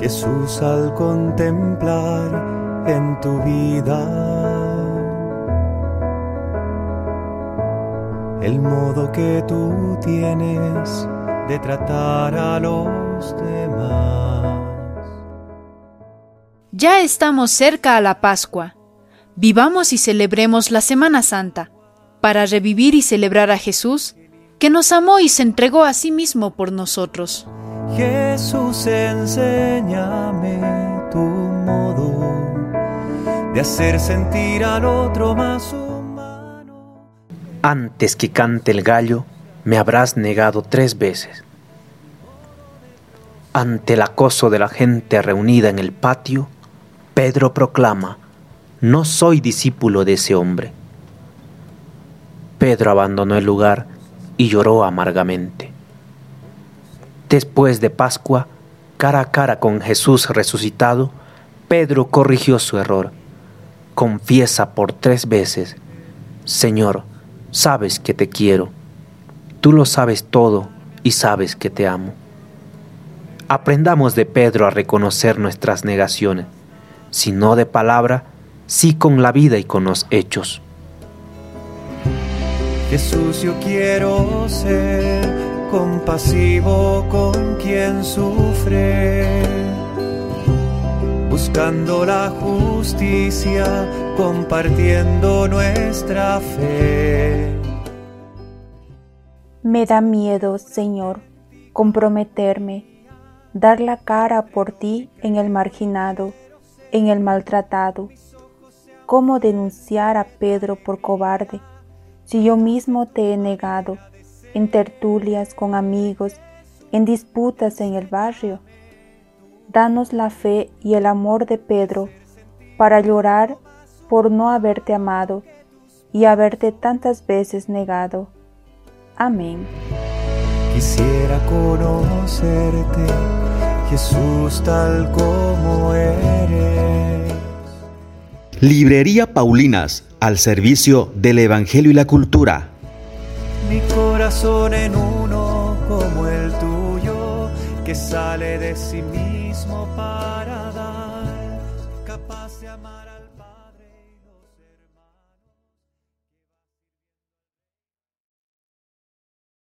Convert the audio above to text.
Jesús al contemplar en tu vida el modo que tú tienes de tratar a los demás. Ya estamos cerca a la Pascua. Vivamos y celebremos la Semana Santa para revivir y celebrar a Jesús, que nos amó y se entregó a sí mismo por nosotros. Jesús, enséñame tu modo de hacer sentir al otro más humano. Antes que cante el gallo, me habrás negado tres veces. Ante el acoso de la gente reunida en el patio, Pedro proclama, no soy discípulo de ese hombre. Pedro abandonó el lugar y lloró amargamente. Después de Pascua, cara a cara con Jesús resucitado, Pedro corrigió su error. Confiesa por tres veces, Señor, sabes que te quiero. Tú lo sabes todo y sabes que te amo. Aprendamos de Pedro a reconocer nuestras negaciones, si no de palabra, sí con la vida y con los hechos. Jesús, yo quiero ser compasivo con quien sufre, buscando la justicia, compartiendo nuestra fe. Me da miedo, Señor, comprometerme, dar la cara por ti en el marginado, en el maltratado. ¿Cómo denunciar a Pedro por cobarde? si yo mismo te he negado en tertulias con amigos, en disputas en el barrio? Danos la fe y el amor de Pedro para llorar por no haberte amado y haberte tantas veces negado. Amén. Quisiera conocerte, Jesús, tal como eres. Librería Paulinas al servicio del Evangelio y la cultura. Mi corazón en uno como el tuyo, que sale de sí mismo para dar, capaz de amar.